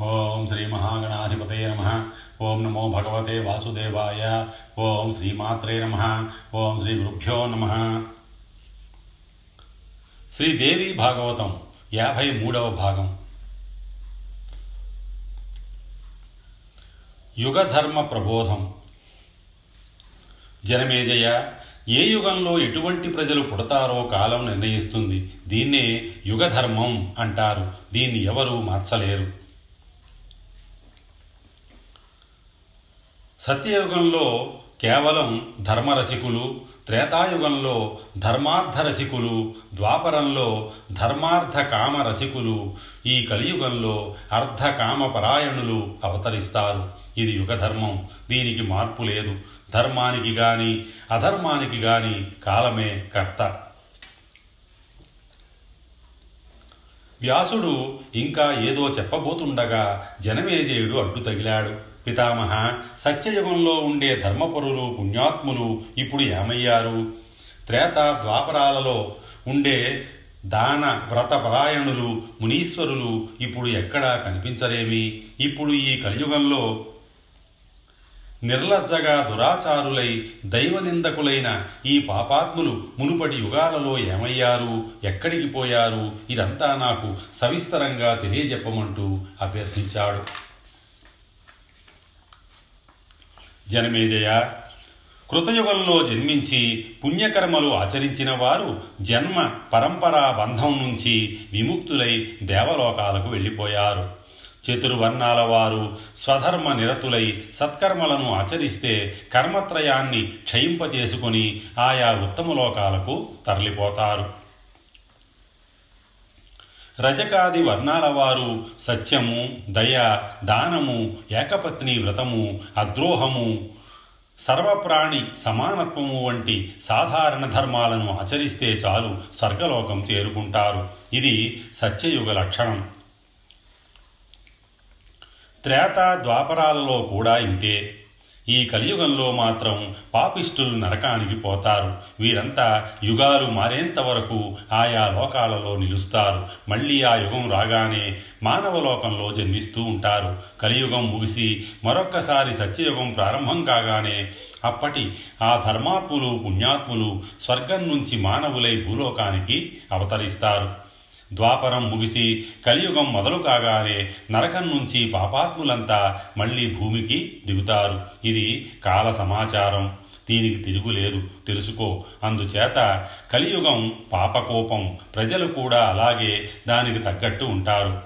ఓం శ్రీ మహాగణాధిపతే నమ. ఓం నమో భగవతే వాసుదేవాయ. ఓం శ్రీమాత్రే నమ. ఓం శ్రీ గురుభ్యో నమ. శ్రీదేవి భాగవతం యాభై మూడవ భాగం. యుగధర్మ ప్రబోధం. జనమేజయ ఏ యుగంలో ఎటువంటి ప్రజలు పుడతారో కాలం నిర్ణయిస్తుంది. దీన్నే యుగధర్మం అంటారు. దీన్ని ఎవరూ మార్చలేరు. సత్యయుగంలో కేవలం ధర్మరసికులు త్రేతాయుగంలో ధర్మార్థరసికులు ద్వాపరంలో ధర్మార్థకామ రసికులు ఈ కలియుగంలో అర్ధకామపరాయణులు పరాయణులు అవతరిస్తారు. ఇది యుగధర్మం. దీనికి మార్పు లేదు. ధర్మానికి గాని అధర్మానికి గాని కాలమే కర్త. వ్యాసుడు ఇంకా ఏదో చెప్పబోతుండగా జనమేజయుడు అడ్డు తగిలాడు. పితామహ సత్యయుగంలో ఉండే ధర్మపరులు పుణ్యాత్ములు ఇప్పుడు ఏమయ్యారు? త్రేత ద్వాపరాలలో ఉండే దాన వ్రతపరాయణులు మునీశ్వరులు ఇప్పుడు ఎక్కడా కనిపించలేమి ఇప్పుడు ఈ కలియుగంలో నిర్లజ్జగా దురాచారులై దైవనిందకులైన ఈ పాపాత్ములు మునుపటి యుగాలలో ఏమయ్యారు? ఎక్కడికి పోయారు? ఇదంతా నాకు సవిస్తరంగా తెలియజెప్పమంటూ అభ్యర్థించాడు. జనమేజయ. కృతయుగంలో జన్మించి పుణ్యకర్మలు ఆచరించిన వారు జన్మ పరంపరా బంధం నుంచి విముక్తులై దేవలోకాలకు వెళ్ళిపోయారు. చతుర్వర్ణాల వారు స్వధర్మ నిరతులై సత్కర్మలను ఆచరిస్తే కర్మత్రయాన్ని క్షయింపచేసుకుని ఆయా ఉత్తమ లోకాలకు తరలిపోతారు. రజకాది వర్ణాల వారు సత్యము దయ దానము ఏకపత్ని వ్రతము అద్రోహము సర్వప్రాణి సమానత్వము వంటి సాధారణ ధర్మాలను ఆచరిస్తే చాలు స్వర్గలోకం చేరుకుంటారు. ఇది సత్యయుగ లక్షణం. త్రేత ద్వాపరాలలో కూడా ఇంతే. ఈ కలియుగంలో మాత్రం పాపిష్టులు నరకానికి పోతారు. వీరంతా యుగాలు మారేంత వరకు ఆయా లోకాలలో నిలుస్తారు. మళ్ళీ ఆ యుగం రాగానే మానవ లోకంలో జన్మిస్తూ ఉంటారు. కలియుగం ముగిసి మరొక్కసారి సత్యయుగం ప్రారంభం కాగానే అప్పటి ఆ ధర్మాత్ములు పుణ్యాత్ములు స్వర్గం నుంచి మానవులై భూలోకానికి అవతరిస్తారు. ద్వాపరం ముగిసి కలియుగం మొదలు కాగానే నరకం నుంచి పాపాత్ములంతా మళ్ళీ భూమికి దిగుతారు. ఇది కాల సమాచారం. దీనికి తిరుగులేదు తెలుసుకో. అందుచేత కలియుగం పాపకోపం. ప్రజలు కూడా అలాగే దానికి తగ్గట్టు ఉంటారు.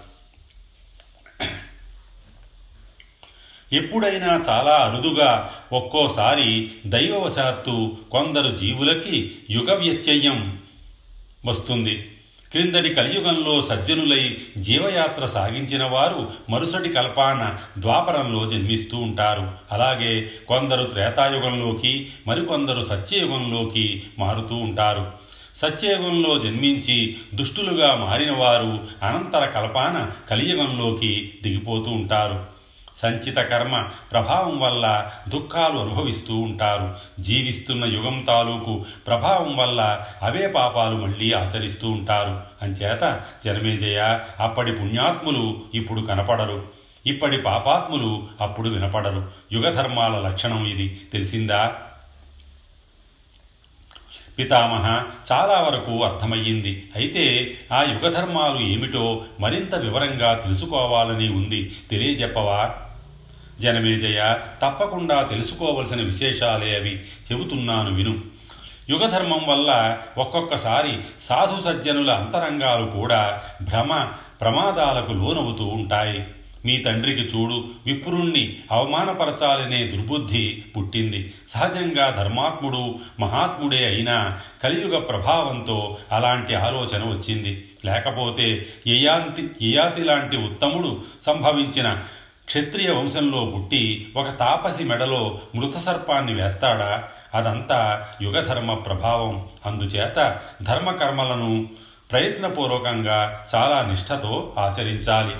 ఎప్పుడైనా చాలా అరుదుగా ఒక్కోసారి దైవవశాత్తు కొందరు జీవులకి యుగ వ్యత్యయం వస్తుంది. క్రిందటి కలియుగంలో సజ్జనులై జీవయాత్ర సాగించిన వారు మరుసటి కల్పాన ద్వాపరంలో జన్మిస్తూ ఉంటారు. అలాగే కొందరు త్రేతాయుగంలోకి మరికొందరు సత్యయుగంలోకి మారుతూ ఉంటారు. సత్యయుగంలో జన్మించి దుష్టులుగా మారిన వారు అనంతర కల్పాన కలియుగంలోకి దిగిపోతూ ఉంటారు. సంచిత కర్మ ప్రభావం వల్ల దుఃఖాలు అనుభవిస్తూ ఉంటారు. జీవిస్తున్న యుగం తాలూకు ప్రభావం వల్ల అవే పాపాలు మళ్ళీ ఆచరిస్తూ ఉంటారు. అంచేత జనమేజయ అప్పటి పుణ్యాత్ములు ఇప్పుడు కనపడరు. ఇప్పటి పాపాత్ములు అప్పుడు వినపడరు. యుగధర్మాల లక్షణం ఇది. తెలిసిందా? పితామహ చాలా వరకు అర్థమయ్యింది. అయితే ఆ యుగధర్మాలు ఏమిటో మరింత వివరంగా తెలుసుకోవాలని ఉంది. తెలియజెప్పవా? జనమేజయ తప్పకుండా తెలుసుకోవలసిన విశేషాలే అవి చెబుతున్నాను విను. యుగధర్మం వల్ల ఒక్కొక్కసారి సాధు సజ్జనుల అంతరంగాలు కూడా భ్రమ ప్రమాదాలకు లోనవుతూ ఉంటాయి. మీ తండ్రికి చూడు విప్రుణ్ణి అవమానపరచాలనే దుర్బుద్ధి పుట్టింది. సహజంగా ధర్మాత్ముడు మహాత్ముడే అయినా కలియుగ ప్రభావంతో అలాంటి ఆలోచన వచ్చింది. లేకపోతే యయాంతి యయాతి లాంటి ఉత్తముడు సంభవించిన క్షత్రియ వంశంలో పుట్టి ఒక తాపసి మెడలో మృత సర్పాన్ని వేస్తాడా? అదంతా యుగధర్మ ప్రభావం. అందుచేత ధర్మకర్మలను ప్రయత్నపూర్వకంగా చాలా నిష్ఠతో ఆచరించాలి.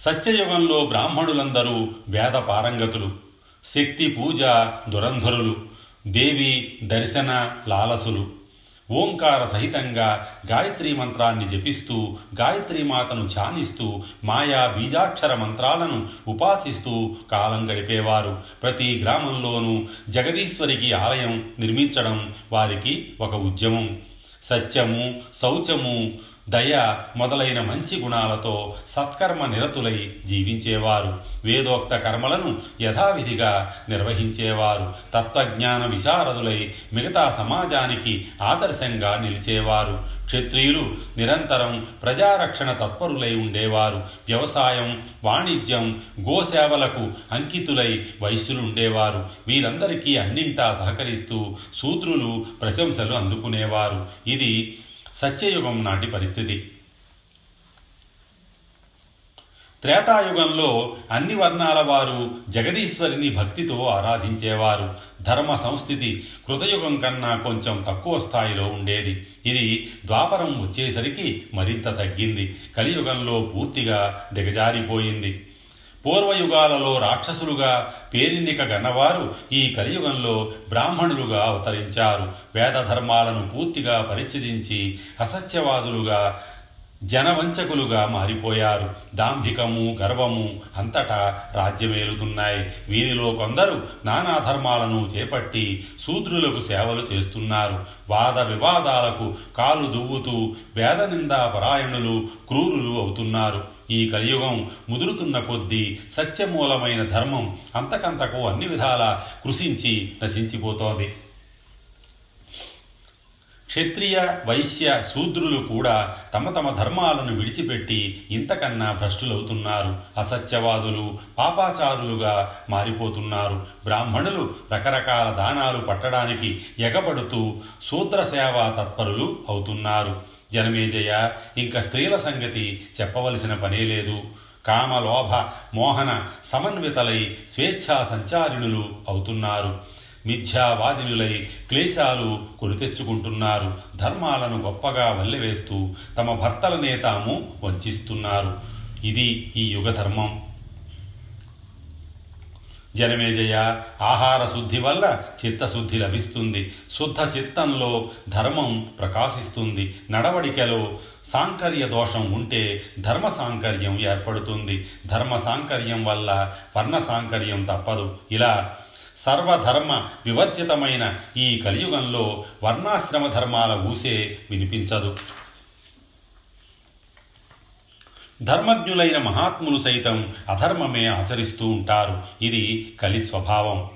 సత్యయుగంలో బ్రాహ్మణులందరూ వేద పారంగతులు. శక్తి పూజ దురంధరులు. దేవి దర్శన లాలసులు. ఓంకార సహితంగా గాయత్రీ మంత్రాన్ని జపిస్తూ గాయత్రీ మాతను ధ్యానిస్తూ మాయా బీజాక్షర మంత్రాలను ఉపాసిస్తూ కాలం గడిపేవారు. ప్రతి గ్రామంలోనూ జగదీశ్వరికి ఆలయం నిర్మించడం వారికి ఒక ఉద్యమం. సత్యము శౌచము దయ మొదలైన మంచి గుణాలతో సత్కర్మ నిరతులై జీవించేవారు. వేదోక్త కర్మలను యథావిధిగా నిర్వహించేవారు. తత్వజ్ఞాన విశారదులై మిగతా సమాజానికి ఆదర్శంగా నిలిచేవారు. క్షత్రియులు నిరంతరం ప్రజారక్షణ తత్పరులై ఉండేవారు. వ్యవసాయం వాణిజ్యం గోసేవలకు అంకితులై వైశ్యులుండేవారు వీరందరికీ అన్నింటా సహకరిస్తూ శూద్రులు ప్రశంసలు అందుకునేవారు. ఇది సత్యయుగం నాటి పరిస్థితి. త్రేతాయుగంలో అన్ని వర్ణాల వారు జగదీశ్వరిని భక్తితో ఆరాధించేవారు. ధర్మ సంస్థితి కృతయుగం కన్నా కొంచెం తక్కువ స్థాయిలో ఉండేది. ఇది ద్వాపరం వచ్చేసరికి మరింత తగ్గింది. కలియుగంలో పూర్తిగా దిగజారిపోయింది. పూర్వయుగాలలో రాక్షసులుగా పేరిందిక గన్నవారు ఈ కలియుగంలో బ్రాహ్మణులుగా అవతరించారు. వేద ధర్మాలను పూర్తిగా పరిత్యజించి అసత్యవాదులుగా జనవంచకులుగా మారిపోయారు. దాంభికము గర్వము అంతటా రాజ్యమేలుతున్నాయి. వీరిలో కొందరు నానా ధర్మాలను చేపట్టి శూద్రులకు సేవలు చేస్తున్నారు. వాద వివాదాలకు కాలు దువ్వుతూ వేదనిందా పరాయణులు క్రూరులు అవుతున్నారు. ఈ కలియుగం ముదురుతున్న కొద్దీ సత్యమూలమైన ధర్మం అంతకంతకు అన్ని విధాలా కృషించి నశించిపోతోంది. క్షత్రియ వైశ్య శూద్రులు కూడా తమ తమ ధర్మాలను విడిచిపెట్టి ఇంతకన్నా భ్రష్టులవుతున్నారు. అసత్యవాదులు పాపాచారులుగా మారిపోతున్నారు. బ్రాహ్మణులు రకరకాల దానాలు పట్టడానికి ఎగబడుతూ శూద్ర సేవా తత్పరులు అవుతున్నారు. జనమేజయ ఇంకా స్త్రీల సంగతి చెప్పవలసిన పనే లేదు. కామలోభ మోహన సమన్వితలై స్వేచ్ఛా సంచారిణులు అవుతున్నారు. మిథ్యావాదినులై క్లేశాలు కొని తెచ్చుకుంటున్నారు. ధర్మాలను గొప్పగా వల్లెవేస్తూ తమ భర్తలనే తాము వంచిస్తున్నారు. ఇది ఈ యుగ ధర్మం జనమేజయ ఆహార శుద్ధి వల్ల చిత్తశుద్ధి లభిస్తుంది. శుద్ధ చిత్తంలో ధర్మం ప్రకాశిస్తుంది. నడవడికలో సాంకర్య దోషం ఉంటే ధర్మ సాంకర్యం ఏర్పడుతుంది. ధర్మ సాంకర్యం వల్ల వర్ణ సాంకర్యం తప్పదు. ఇలా సర్వధర్మ వివర్జితమైన ఈ కలియుగంలో వర్ణాశ్రమ ధర్మాల ఊసే వినిపించదు. ధర్మజ్ఞులైన మహాత్ములు సైతం అధర్మమే ఆచరిస్తూ ఉంటారు. ఇది కలి స్వభావం.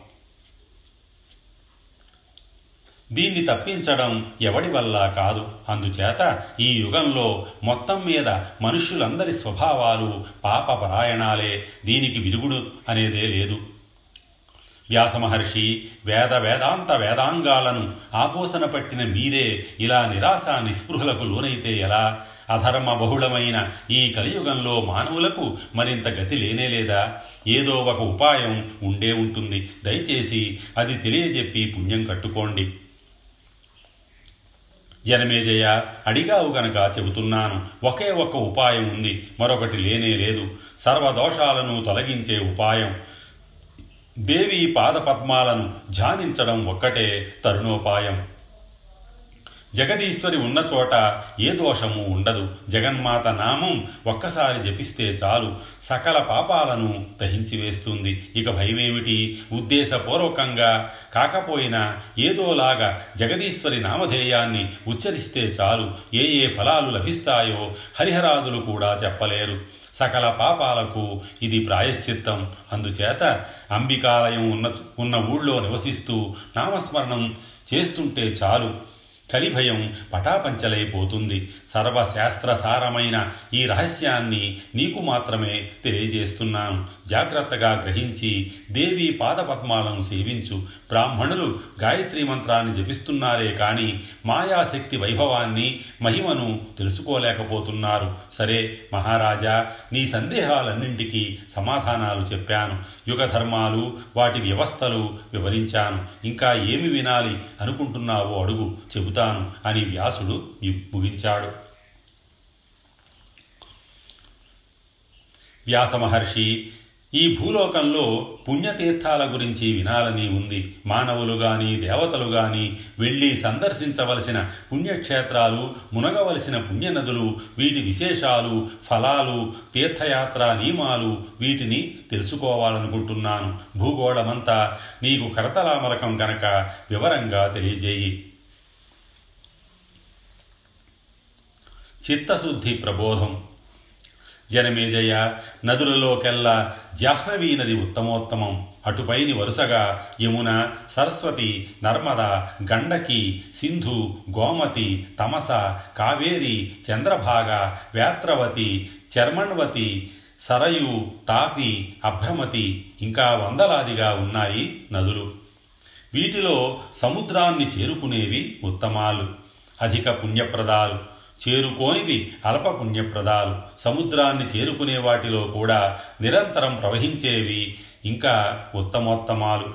దీన్ని తప్పించడం ఎవడి వల్ల కాదు. అందుచేత ఈ యుగంలో మొత్తం మీద మనుష్యులందరి స్వభావాలు పాపపరాయణాలే. దీనికి విరుగుడు అనేదే లేదు. వ్యాసమహర్షి వేద వేదాంత వేదాంగాలను ఆపోసన పట్టిన మీరే ఇలా నిరాశ నిస్పృహలకు లోనైతే ఎలా? అధర్మ బహుళమైన ఈ కలియుగంలో మానవులకు మరింత గతి లేనేలేదా ఏదో ఒక ఉపాయం ఉండే ఉంటుంది. దయచేసి అది తెలియజెప్పి పుణ్యం కట్టుకోండి. జనమేజయ అడిగావు గనక చెబుతున్నాను. ఒకే ఒక్క ఉపాయం ఉంది. మరొకటి లేనే లేదు. సర్వదోషాలను తొలగించే ఉపాయం. దేవి పాదపద్మాలను ధ్యానించడం ఒక్కటే తరుణోపాయం. జగదీశ్వరి ఉన్న చోట ఏ దోషము ఉండదు. జగన్మాత నామం ఒక్కసారి జపిస్తే చాలు. సకల పాపాలను దహించి వేస్తుంది. ఇక భయమేమిటి? ఉద్దేశపూర్వకంగా కాకపోయినా ఏదోలాగా జగదీశ్వరి నామధేయాన్ని ఉచ్చరిస్తే చాలు. ఏ ఏ ఫలాలు లభిస్తాయో హరిహరాదులు కూడా చెప్పలేరు. సకల పాపాలకు ఇది ప్రాయశ్చిత్తం. అందుచేత అంబికాలయం ఉన్న ఉన్న ఊళ్ళో నివసిస్తూ నామస్మరణం చేస్తుంటే చాలు. కలిభయం పటాపంచలైపోతుంది సర్వశాస్త్రసారమైన ఈ రహస్యాన్ని నీకు మాత్రమే తెలియజేస్తున్నాను జాగ్రత్తగా గ్రహించి దేవి పాదపద్మాలను సేవించు. బ్రాహ్మణులు గాయత్రి మంత్రాన్ని జపిస్తున్నారే కాని మాయాశక్తి వైభవాన్ని మహిమను తెలుసుకోలేకపోతున్నారు. సరే మహారాజా నీ సందేహాలన్నింటికీ సమాధానాలు చెప్పాను. యుగ ధర్మాలు వాటి వ్యవస్థలు వివరించాను. ఇంకా ఏమి వినాలి అనుకుంటున్నావో అడుగు చెబుతాను అని వ్యాసుడు ముగించాడు. వ్యాస మహర్షి ఈ భూలోకంలో పుణ్యతీర్థాల గురించి వినాలని ఉంది. మానవులు గాని దేవతలు గాని వెళ్ళి సందర్శించవలసిన పుణ్యక్షేత్రాలు మునగవలసిన పుణ్యనదులు వీటి విశేషాలు ఫలాలు తీర్థయాత్ర నియమాలు వీటిని తెలుసుకోవాలనుకుంటున్నాను. భూగోళమంతా నీకు కరతలామలకం కనుక వివరంగా తెలియజేయి. చిత్తశుద్ధి ప్రబోధం. జనమేజయ నదులలోకెల్లా జాహ్నవీ నది ఉత్తమోత్తమం. అటుపైని వరుసగా యమున సరస్వతి నర్మద గండకి సింధు గోమతి తమస కావేరి చంద్రభాగ వ్యాత్రవతి చర్మణ్వతి సరయు తాపి అభ్రమతి ఇంకా వందలాదిగా ఉన్నాయి నదులు. వీటిలో సముద్రాన్ని చేరుకునేవి ఉత్తమాలు అధిక పుణ్యప్రదాలు. చేరుకోనివి అల్పపుణ్యప్రదాలు సముద్రాన్ని చేరుకునే వాటిలో కూడా నిరంతరం ప్రవహించేవి ఇంకా ఉత్తమోత్తమాలు.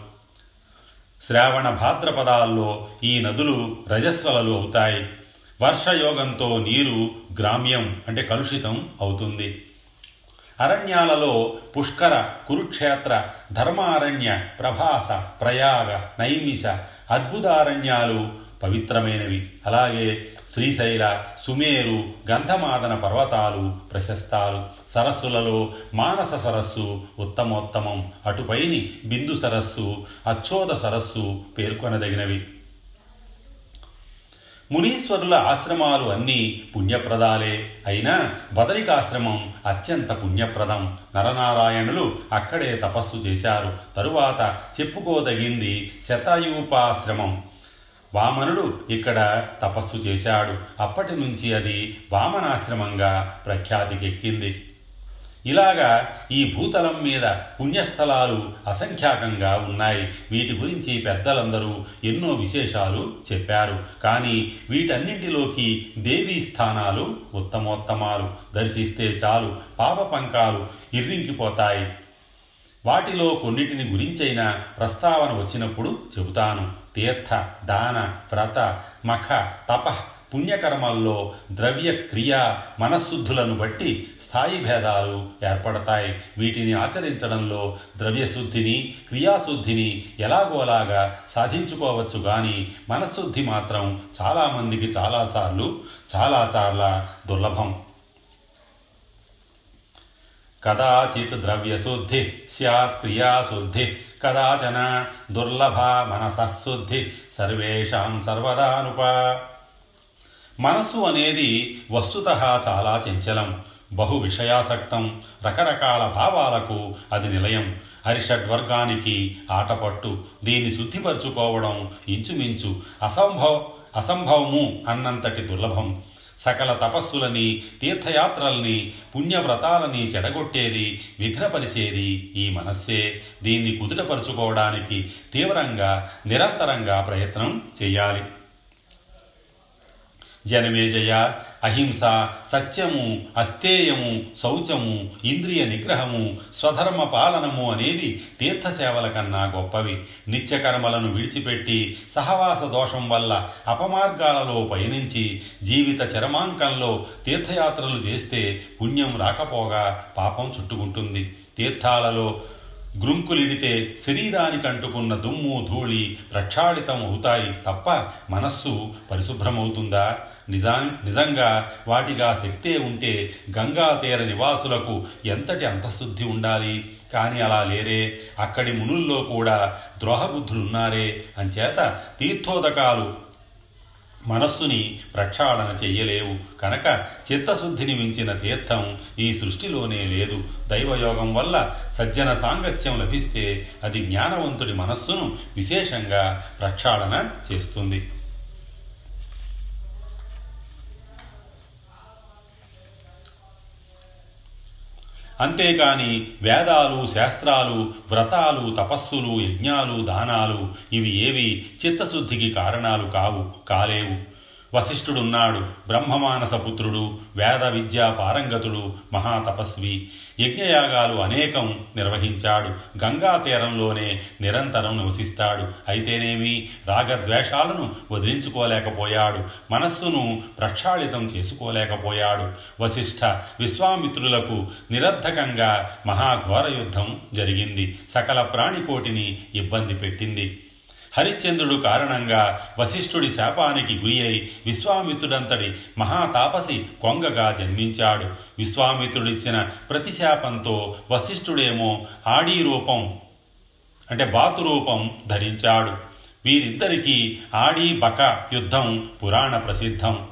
శ్రావణ భాద్రపదాల్లో ఈ నదులు రజస్వలలు అవుతాయి. వర్షయోగంతో నీరు గ్రామ్యం అంటే కలుషితం అవుతుంది. అరణ్యాలలో పుష్కర కురుక్షేత్ర ధర్మారణ్య ప్రభాస ప్రయాగ నైమిష అద్భుతారణ్యాలు పవిత్రమైనవి. అలాగే శ్రీశైల సుమేరు గంధమాదన పర్వతాలు ప్రశస్తాలు. సరస్సులలో మానస సరస్సు ఉత్తమోత్తమం. అటుపైని బిందు సరస్సు అచ్చోద సరస్సు పేర్కొనదగినవి. మునీశ్వరుల ఆశ్రమాలు అన్నీ పుణ్యప్రదాలే. అయినా బదరికాశ్రమం అత్యంత పుణ్యప్రదం. నరనారాయణులు అక్కడే తపస్సు చేశారు. తరువాత చెప్పుకోదగింది శతయూపాశ్రమం. వామనుడు ఇక్కడ తపస్సు చేశాడు. అప్పటి నుంచి అది వామనాశ్రమంగా ప్రఖ్యాతికెక్కింది. ఇలాగా ఈ భూతలం మీద పుణ్యస్థలాలు అసంఖ్యాకంగా ఉన్నాయి. వీటి గురించి పెద్దలందరూ ఎన్నో విశేషాలు చెప్పారు. కానీ వీటన్నింటిలోకి దేవీ స్థానాలు ఉత్తమోత్తమాలు. దర్శిస్తే చాలు పాపపంకాలు ఇర్రింకిపోతాయి. వాటిలో కొన్నిటిని గురించైనా ప్రస్తావన వచ్చినప్పుడు చెబుతాను. తీర్థ దాన వ్రత మఖ తప పుణ్యకర్మల్లో ద్రవ్య క్రియ మనశుద్ధులను బట్టి స్థాయి భేదాలు ఏర్పడతాయి. వీటిని ఆచరించడంలో ద్రవ్యశుద్ధిని క్రియాశుద్ధిని ఎలాగోలాగా సాధించుకోవచ్చు కానీ మనశుద్ధి మాత్రం చాలామందికి చాలాసార్లు చాలా చాలా దుర్లభం. కదాచిత్ ద్రవ్యశుద్ధి స్యాత్ క్రియాశుద్ధి కదాచన దుర్లభా మనసశుద్ధి సర్వేషాం సర్వదానుప. మనస్సు అనేది వస్తుత చాలా చంచలం బహు విషయాసక్తం రకరకాల భావాలకు అది నిలయం. హరిషడ్వర్గానికి ఆటపట్టు దీన్ని శుద్ధిపరచుకోవడం ఇంచుమించు అసంభవ అసంభవము అన్నంతటి దుర్లభం. సకల తపస్సులని తీర్థయాత్రల్ని పుణ్యవ్రతాలని చెడగొట్టేది విఘ్నపరిచేది ఈ మనస్సే. దీన్ని కుదుటపరుచుకోవడానికి తీవ్రంగా నిరంతరంగా ప్రయత్నం చేయాలి. జనమేజయ అహింస సత్యము అస్థేయము శౌచము ఇంద్రియ నిగ్రహము స్వధర్మ పాలనము అనేవి తీర్థసేవల కన్నా గొప్పవి. నిత్యకర్మలను విడిచిపెట్టి సహవాస దోషం వల్ల అపమార్గాలలో పయనించి జీవిత చరమాంకంలో తీర్థయాత్రలు చేస్తే పుణ్యం రాకపోగా పాపం చుట్టుకుంటుంది. తీర్థాలలో గ్రుంకులిడితే శరీరానికి అంటుకున్న దుమ్ము ధూళి ప్రక్షాళితం అవుతాయి తప్ప మనస్సు పరిశుభ్రమవుతుందా? నిజా నిజంగా వాటిగా శక్తే ఉంటే గంగా తీర నివాసులకు ఎంతటి అంతఃశుద్ధి ఉండాలి? కానీ అలా లేరే అక్కడి మునుల్లో కూడా ద్రోహబుద్ధులున్నారే. అంచేత తీర్థోదకాలు మనస్సుని ప్రక్షాళన చెయ్యలేవు. కనుక చిత్తశుద్ధిని మించిన తీర్థం ఈ సృష్టిలోనే లేదు. దైవయోగం వల్ల సజ్జన సాంగత్యం లభిస్తే అది జ్ఞానవంతుడి మనస్సును విశేషంగా ప్రక్షాళన చేస్తుంది. అంతేకాని వేదాలు శాస్త్రాలు వ్రతాలు తపస్సులు యజ్ఞాలు దానాలు ఇవి ఏవి చిత్తశుద్ధికి కారణాలు కావు కాలేవు. వశిష్ఠుడున్నాడు బ్రహ్మమానసపుత్రుడు వేద విద్యా పారంగతుడు మహాతపస్వి. యజ్ఞయాగాలు అనేకం నిర్వహించాడు గంగా తీరంలోనే నిరంతరం నివసిస్తాడు. అయితేనేమి? రాగద్వేషాలను వదిలించుకోలేకపోయాడు మనస్సును ప్రక్షాళితం చేసుకోలేకపోయాడు. వశిష్ఠ విశ్వామిత్రులకు నిరర్ధకంగా మహాఘోర యుద్ధం జరిగింది. సకల ప్రాణికోటిని ఇబ్బంది పెట్టింది. హరిశ్చంద్రుడు కారణంగా వశిష్ఠుడి శాపానికి గురి అయి విశ్వామిత్రుడంతటి మహాతాపసి కొంగగా జన్మించాడు. విశ్వామిత్రుడిచ్చిన ప్రతిశాపంతో వశిష్ఠుడేమో ఆడీ రూపం అంటే బాతు రూపం ధరించాడు. వీరిద్దరికీ ఆడీ బక యుద్ధం పురాణ ప్రసిద్ధం.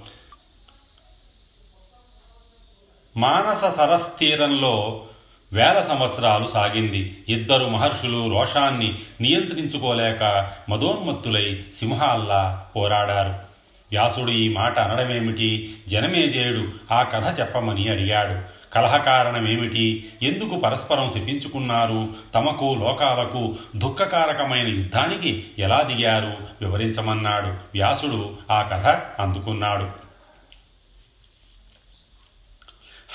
మానస సరస్తీరంలో వేల సంవత్సరాలు సాగింది. ఇద్దరు మహర్షులు రోషాన్ని నియంత్రించుకోలేక మదోన్మత్తులై సింహాల్లా పోరాడారు. వ్యాసుడు ఈ మాట అనడమేమిటి? జనమేజేయుడు ఆ కథ చెప్పమని అడిగాడు. కలహకారణమేమిటి? ఎందుకు పరస్పరం శపించుకున్నారు? తమకు లోకాలకు దుఃఖకారకమైన యుద్ధానికి ఎలా దిగారు? వివరించమన్నాడు. వ్యాసుడు ఆ కథ అందుకున్నాడు.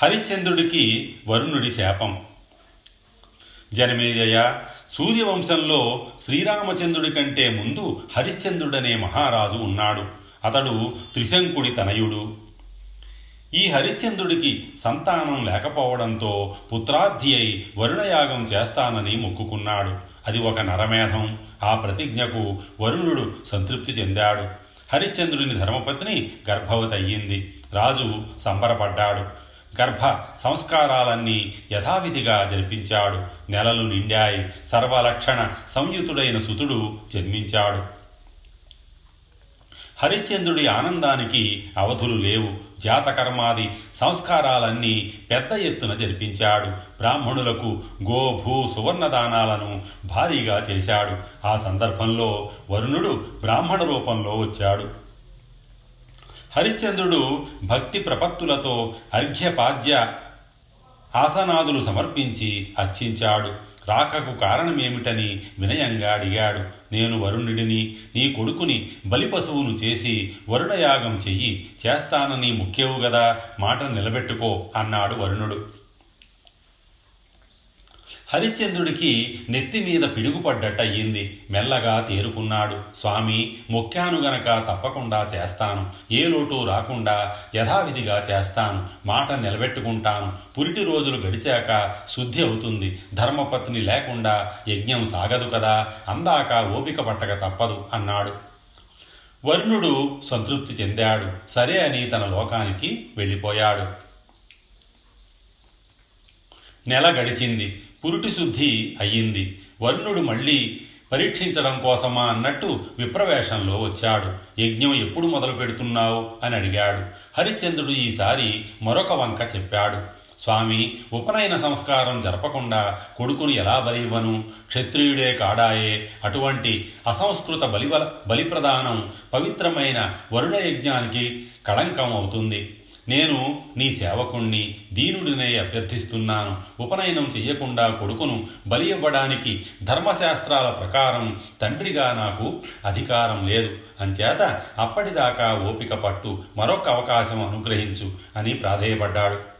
హరిశ్చంద్రుడికి వరుణుడి శాపం. జనమేజయ సూర్యవంశంలో శ్రీరామచంద్రుడి కంటే ముందు హరిశ్చంద్రుడనే మహారాజు ఉన్నాడు. అతడు త్రిశంకుడి తనయుడు. ఈ హరిశ్చంద్రుడికి సంతానం లేకపోవడంతో పుత్రార్థి అయి వరుణయాగం చేస్తానని మొక్కుకున్నాడు. అది ఒక నరమేధం. ఆ ప్రతిజ్ఞకు వరుణుడు సంతృప్తి చెందాడు. హరిశ్చంద్రుని ధర్మపత్ని గర్భవతి అయ్యింది రాజు సంబరపడ్డాడు. గర్భ సంస్కారాలన్నీ యథావిధిగా జరిపించాడు. నెలలు నిండాయి. సర్వలక్షణ సంయుతుడైన సుతుడు జన్మించాడు. హరిశ్చంద్రుడి ఆనందానికి అవధులు లేవు. జాతకర్మాది సంస్కారాలన్నీ పెద్ద ఎత్తున జరిపించాడు. బ్రాహ్మణులకు గో భూ సువర్ణదానాలను భారీగా చేశాడు. ఆ సందర్భంలో వరుణుడు బ్రాహ్మణ రూపంలో వచ్చాడు. హరిశ్చంద్రుడు భక్తి ప్రపత్తులతో అర్ఘ్యపాద్య ఆసనాదులు సమర్పించి అర్చించాడు రాకకు కారణమేమిటని వినయంగా అడిగాడు. నేను వరుణుడిని నీ కొడుకుని బలిపశువును చేసి వరుణయాగం చెయ్యి చేస్తానని ముఖ్యవు గదా మాట నిలబెట్టుకో అన్నాడు వరుణుడు. హరిశ్చంద్రుడికి నెత్తి మీద పిడుగుపడ్డట్టయింది మెల్లగా తేరుకున్నాడు. స్వామి మొక్కాను గనక తప్పకుండా చేస్తాను. ఏ లోటు రాకుండా యథావిధిగా చేస్తాను. మాట నిలబెట్టుకుంటాను. పురిటి రోజులు గడిచాక శుద్ధి అవుతుంది. ధర్మపత్ని లేకుండా యజ్ఞం సాగదు కదా. అందాక ఓపిక పట్టక తప్పదు అన్నాడు. వరుణుడు సంతృప్తి చెందాడు. సరే అని తన లోకానికి వెళ్ళిపోయాడు. నెల గడిచింది. పురుటి శుద్ధి అయ్యింది. వరుణుడు మళ్ళీ పరీక్షించడం కోసమా అన్నట్టు విప్రవేషంలో వచ్చాడు. యజ్ఞం ఎప్పుడు మొదలు పెడుతున్నావు? అని అడిగాడు. హరిశ్చంద్రుడు ఈసారి మరొక వంక చెప్పాడు. స్వామి ఉపనయన సంస్కారం జరపకుండా కొడుకును ఎలా బలివ్వను? క్షత్రియుడే కాడాయే. అటువంటి అసంస్కృత బలివల బలిప్రదానం పవిత్రమైన వరుణ యజ్ఞానికి కళంకం అవుతుంది. నేను నీ సేవకుణ్ణి దీనుడినే అభ్యర్థిస్తున్నాను. ఉపనయనం చెయ్యకుండా కొడుకును బలి ఇవ్వడానికి ధర్మశాస్త్రాల ప్రకారం తండ్రిగా నాకు అధికారం లేదు. అంచేత అప్పటిదాకా ఓపిక పట్టు మరొక అవకాశం అనుగ్రహించు అని ప్రాధేయపడ్డాడు.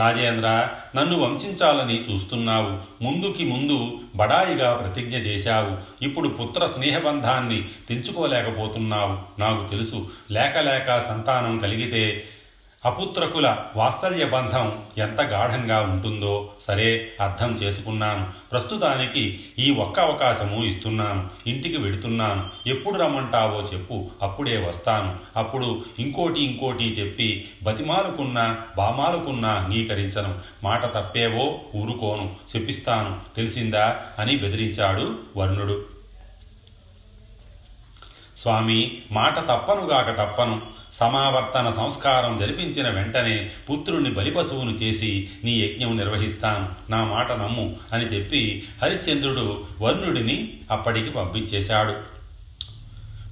రాజేంద్ర నన్ను వంశించాలని చూస్తున్నావు. ముందుకి ముందు బడాయిగా ప్రతిజ్ఞ చేశావు. ఇప్పుడు పుత్ర స్నేహబంధాన్ని తెంచుకోలేకపోతున్నావు. నాకు తెలుసు లేక లేక సంతానం కలిగితే అపుత్రకుల వాత్సల్య బంధం ఎంత గాఢంగా ఉంటుందో సరే అర్థం చేసుకున్నాను. ప్రస్తుతానికి ఈ ఒక్క అవకాశము ఇస్తున్నాను. ఇంటికి వెడుతున్నాను. ఎప్పుడు రమ్మంటావో చెప్పు అప్పుడే వస్తాను. అప్పుడు ఇంకోటి ఇంకోటి చెప్పి బతిమాలుకున్నా బామాలుకున్నా అంగీకరించను. మాట తప్పేవో ఊరుకోను. చెప్పిస్తాను. తెలిసిందా అని బెదిరించాడు వర్ణుడు. స్వామి మాట తప్పనుగాక తప్పను. సమావర్తన సంస్కారం జరిపించిన వెంటనే పుత్రుణ్ణి బలిపశువును చేసి నీ యజ్ఞం నిర్వహిస్తాను. నా మాట నమ్ము అని చెప్పి హరిశ్చంద్రుడు వర్ణుడిని అప్పటికి పంపించేశాడు.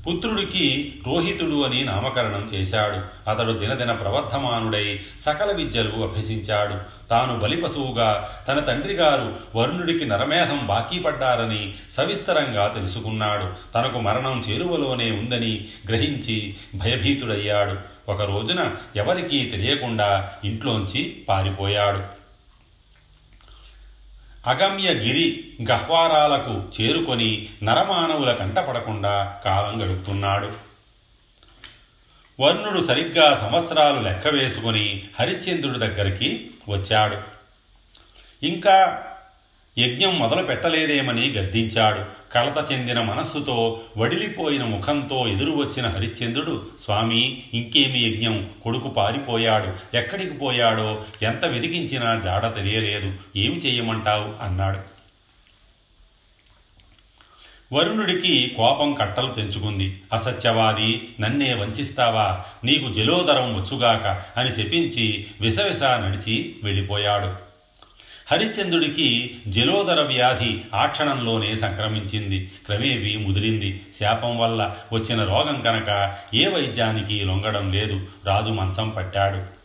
పుత్రుడికి రోహితుడు అని నామకరణం చేశాడు. అతడు దినదిన ప్రవర్ధమానుడై సకల విద్యలు అభ్యసించాడు. తాను బలిపశువుగా తన తండ్రి గారు వరుణుడికి నరమేధం బాకీ పడ్డారని సవిస్తరంగా తెలుసుకున్నాడు. తనకు మరణం చేరువలోనే ఉందని గ్రహించి భయభీతుడయ్యాడు. ఒక రోజున ఎవరికీ తెలియకుండా ఇంట్లోంచి పారిపోయాడు. అగమ్య గిరి గహ్వారాలకు చేరుకొని నరమానవుల కంటపడకుండా కాలం గడుపుతున్నాడు. వర్ణుడు సరిగ్గా సంవత్సరాలు లెక్క వేసుకుని హరిశ్చంద్రుడి దగ్గరికి వచ్చాడు. ఇంకా యజ్ఞం మొదలు పెట్టలేదేమని గద్దించాడు. కలత చెందిన మనస్సుతో వడిలిపోయిన ముఖంతో ఎదురు వచ్చిన హరిశ్చంద్రుడు స్వామి ఇంకేమి యజ్ఞం? కొడుకు పారిపోయాడు. ఎక్కడికి పోయాడో? ఎంత వెదిగించినా జాడ తెలియలేదు. ఏమి చేయమంటావు? అన్నాడు. వరుణుడికి కోపం కట్టలు తెంచుకుంది. అసత్యవాది నన్నే వంచిస్తావా? నీకు జలోదరం వచ్చుగాక అని శపించి విసవిస నడిచి వెళ్ళిపోయాడు. హరిశ్చంద్రుడికి జలోదర వ్యాధి ఆ క్షణంలోనే సంక్రమించింది. క్రమేపీ ముదిరింది. శాపం వల్ల వచ్చిన రోగం కనుక ఏ వైద్యానికి లొంగడం లేదు. రాజు మంచం పట్టాడు.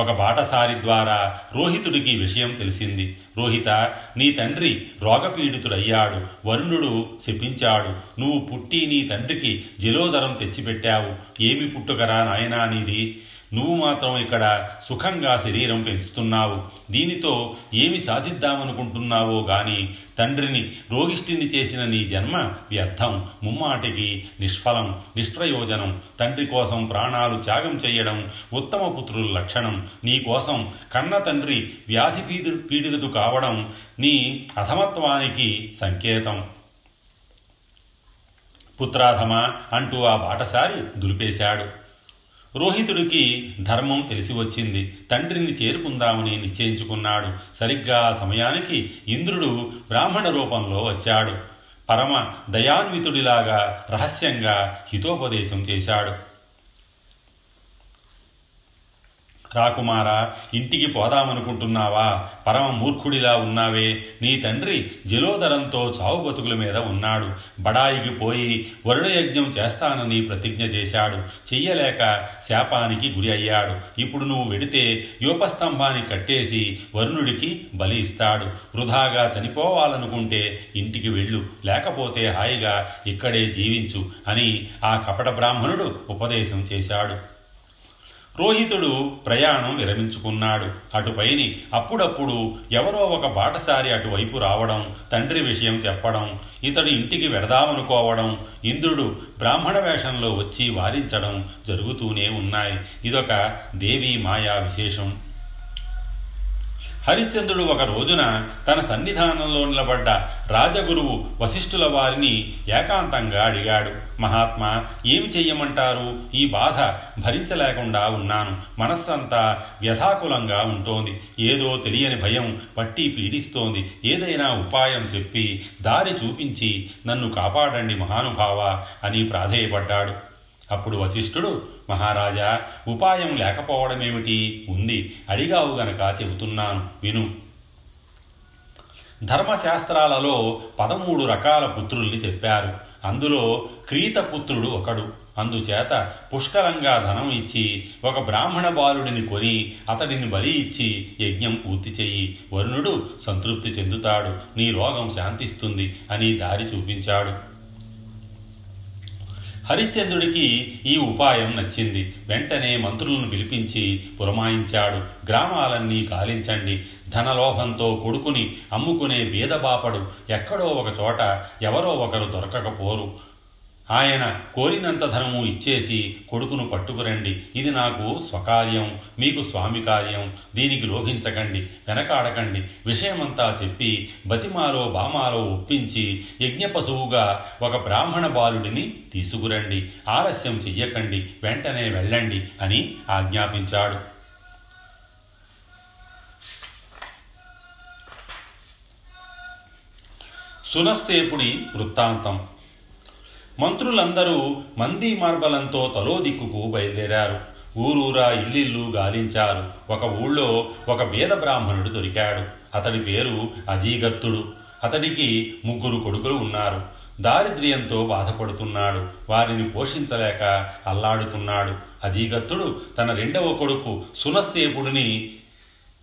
ఒక బాటసారి ద్వారా రోహితుడికి విషయం తెలిసింది. రోహిత నీ తండ్రి రోగపీడితుడయ్యాడు. వరుణుడు శపించాడు. నువ్వు పుట్టి నీ తండ్రికి జలోదరం తెచ్చిపెట్టావు. ఏమి పుట్టుకరా నాయనా నీది? నువ్వు మాత్రం ఇక్కడ సుఖంగా శరీరం పెంచుతున్నావు. దీనితో ఏమి సాధిద్దామనుకుంటున్నావో గాని తండ్రిని రోగిష్టిని చేసిన నీ జన్మ వ్యర్థం. ముమ్మాటికి నిష్ఫలం నిష్ప్రయోజనం. తండ్రి కోసం ప్రాణాలు త్యాగం చేయడం ఉత్తమ పుత్రుల లక్షణం. నీ కోసం కన్న తండ్రి వ్యాధి పీడి పీడితుడు కావడం నీ అధమత్వానికి సంకేతం. పుత్రాధమ అంటూ ఆ బాటసారి దులిపేశాడు. రోహితుడికి ధర్మం తెలిసి వచ్చింది. తండ్రిని చేరుకుందామని నిశ్చయించుకున్నాడు. సరిగ్గా ఆ సమయానికి ఇంద్రుడు బ్రాహ్మణ రూపంలో వచ్చాడు. పరమ దయాన్వితుడిలాగా రహస్యంగా హితోపదేశం చేశాడు. రాకుమారా ఇంటికి పోదామనుకుంటున్నావా? పరమ మూర్ఖుడిలా ఉన్నావే. నీ తండ్రి జలోదరంతో చావు బతుకుల మీద ఉన్నాడు. బడాయికి పోయి వరుణయజ్ఞం చేస్తానని ప్రతిజ్ఞ చేశాడు. చెయ్యలేక శాపానికి గురి అయ్యాడు. ఇప్పుడు నువ్వు వెడితే యూపస్తంభాన్ని కట్టేసి వరుణుడికి బలి ఇస్తాడు. వృధాగా చనిపోవాలనుకుంటే ఇంటికి వెళ్ళు. లేకపోతే హాయిగా ఇక్కడే జీవించు అని ఆ కపట బ్రాహ్మణుడు ఉపదేశం చేశాడు. రోహితుడు ప్రయాణం విరమించుకున్నాడు. అటుపైని అప్పుడప్పుడు ఎవరో ఒక బాటసారి అటువైపు రావడం తండ్రి విషయం చెప్పడం ఇతడు ఇంటికి వెడదామనుకోవడం ఇంద్రుడు బ్రాహ్మణ వేషంలో వచ్చి వారించడం జరుగుతూనే ఉన్నాయి. ఇదొక దేవీ మాయా విశేషం. హరిశ్చంద్రుడు ఒక రోజున తన సన్నిధానంలో నిలబడ్డ రాజగురువు వశిష్ఠుల వారిని ఏకాంతంగా అడిగాడు. మహాత్మా ఏమి చెయ్యమంటారు? ఈ బాధ భరించలేకుండా ఉన్నాను. మనస్సంతా వ్యథాకులంగా ఉంటోంది. ఏదో తెలియని భయం పట్టి పీడిస్తోంది. ఏదైనా ఉపాయం చెప్పి దారి చూపించి నన్ను కాపాడండి మహానుభావ అని ప్రాధేయపడ్డాడు. అప్పుడు వశిష్ఠుడు మహారాజా ఉపాయం లేకపోవడమేమిటి? ఉంది. అడిగావు గనక చెబుతున్నాను. విను. ధర్మశాస్త్రాలలో పదమూడు రకాల పుత్రుల్ని చెప్పారు. అందులో క్రీతపుత్రుడు ఒకడు. అందుచేత పుష్కలంగా ధనం ఇచ్చి ఒక బ్రాహ్మణ బాలుడిని కొని అతడిని బలి ఇచ్చి యజ్ఞం పూర్తి చెయ్యి. వరుణుడు సంతృప్తి చెందుతాడు. నీ రోగం శాంతిస్తుంది అని దారి చూపించాడు. హరిశ్చంద్రుడికి ఈ ఉపాయం నచ్చింది. వెంటనే మంత్రులను పిలిపించి పురమాయించాడు. గ్రామాలన్నీ గాలించండి ధనలోభంతో కొడుకుని అమ్ముకునే బీదబాపడు ఎక్కడో ఒక చోట ఎవరో ఒకరు దొరకకపోరు. ఆయన కోరినంత ధనము ఇచ్చేసి కొడుకును పట్టుకురండి. ఇది నాకు స్వకార్యం మీకు స్వామి కార్యం. దీనికి లోహించకండి వెనకాడకండి. విషయమంతా చెప్పి బతిమాలో బామాలో ఒప్పించి యజ్ఞ పశువుగా ఒక బ్రాహ్మణ బాలుడిని తీసుకురండి. ఆలస్యం చెయ్యకండి వెంటనే వెళ్ళండి అని ఆజ్ఞాపించాడు. సునస్సేపుడి వృత్తాంతం. మంత్రులందరూ మందీ మార్బలంతో తలో దిక్కుకు బయలుదేరారు. ఊరూరా ఇల్లిల్లు గాలించారు. ఒక ఊళ్ళో ఒక వేద బ్రాహ్మణుడు దొరికాడు. అతడి పేరు అజీగత్తుడు. అతడికి ముగ్గురు కొడుకులు ఉన్నారు. దారిద్ర్యంతో బాధపడుతున్నాడు. వారిని పోషించలేక అల్లాడుతున్నాడు. అజీగత్తుడు తన రెండవ కొడుకు సునస్సేపుడిని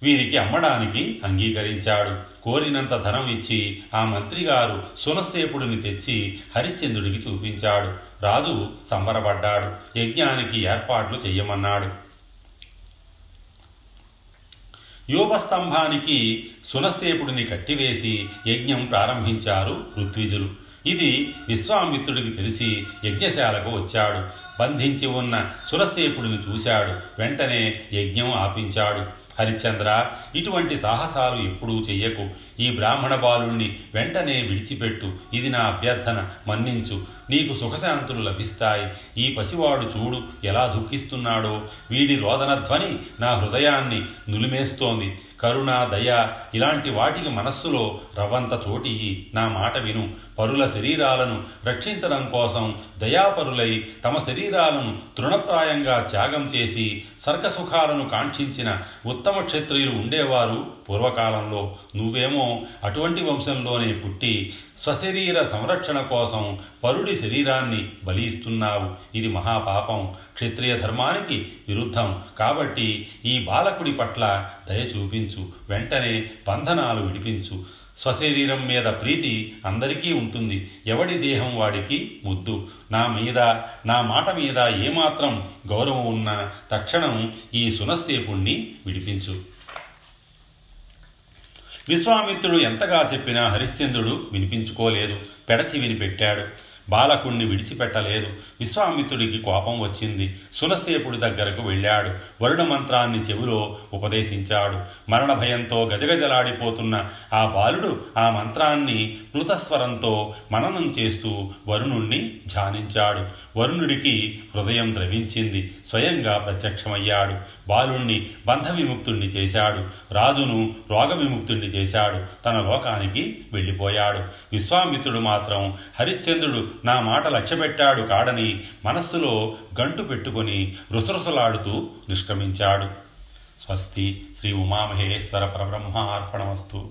వీరికి అమ్మడానికి అంగీకరించాడు. కోరినంత ధనం ఇచ్చి ఆ మంత్రిగారు సునస్సేపుడిని తెచ్చి హరిశ్చంద్రుడికి చూపించాడు. రాజు సంబరపడ్డాడు. యజ్ఞానికి ఏర్పాట్లు చెయ్యమన్నాడు. యోపస్తంభానికి సునసేపుడిని కట్టివేసి యజ్ఞం ప్రారంభించారు ఋత్విజులు. ఇది విశ్వామిత్రుడికి తెలిసి యజ్ఞశాలకు వచ్చాడు. బంధించి ఉన్న సురసేపుడిని చూశాడు. వెంటనే యజ్ఞం ఆపించాడు. హరిశ్చంద్ర ఇటువంటి సాహసాలు ఎప్పుడూ చెయ్యకు. ఈ బ్రాహ్మణ బాలుణ్ణి వెంటనే విడిచిపెట్టు. ఇది నా అభ్యర్థన. మన్నించు. నీకు సుఖశాంతులు లభిస్తాయి. ఈ పసివాడు చూడు ఎలా దుఃఖిస్తున్నాడో. వీడి రోదన ధ్వని నా హృదయాన్ని నులిమేస్తోంది. కరుణ దయ ఇలాంటి వాటికి మనస్సులో రవ్వంత చోటి నా మాట విను. పరుల శరీరాలను రక్షించడం కోసం దయాపరులై తమ శరీరాలను తృణప్రాయంగా త్యాగం చేసి సర్గసుఖాలను కాంక్షించిన ఉత్తమ క్షత్రియులు ఉండేవారు పూర్వకాలంలో. నువ్వేమో అటువంటి వంశంలోనే పుట్టి స్వశరీర సంరక్షణ కోసం పరుడి శరీరాన్ని బలిస్తున్నావు. ఇది మహాపాపం. క్షత్రియ ధర్మానికి విరుద్ధం. కాబట్టి ఈ బాలకుడి పట్ల దయ చూపించు. వెంటనే బంధనాలు విడిపించు. స్వశరీరం మీద ప్రీతి అందరికీ ఉంటుంది. ఎవడి దేహం వాడికి ముద్దు. నా మీద నా మాట మీద ఏమాత్రం గౌరవం ఉన్నా తక్షణం ఈ సునస్సేపుణ్ణి విడిపించు. విశ్వామిత్రుడు ఎంతగా చెప్పినా హరిశ్చంద్రుడు వినిపించుకోలేదు. పెడచి వినిపెట్టాడు బాలకుణ్ణి విడిచిపెట్టలేదు. విశ్వామిత్రుడికి కోపం వచ్చింది. సులసేపుడి దగ్గరకు వెళ్ళాడు. వరుణ మంత్రాన్ని చెవిలో ఉపదేశించాడు. మరణ భయంతో గజగజలాడిపోతున్న ఆ బాలుడు ఆ మంత్రాన్ని ప్లుతస్వరంతో మననం చేస్తూ వరుణుణ్ణి ధ్యానించాడు. వరుణుడికి హృదయం ద్రవించింది. స్వయంగా ప్రత్యక్షమయ్యాడు. బాలుణ్ణి బంధ విముక్తుణ్ణి చేశాడు. రాజును రోగ విముక్తుణ్ణి చేశాడు. తన లోకానికి వెళ్ళిపోయాడు. విశ్వామిత్రుడు మాత్రం హరిశ్చంద్రుడు నా మాట లక్ష్యపెట్టాడు కాడని మనస్సులో గంటు పెట్టుకొని రుసరుసలాడుతూ నిష్క్రమించాడు. స్వస్తి శ్రీ ఉమామహేశ్వర పరబ్రహ్మ అర్పణమస్తు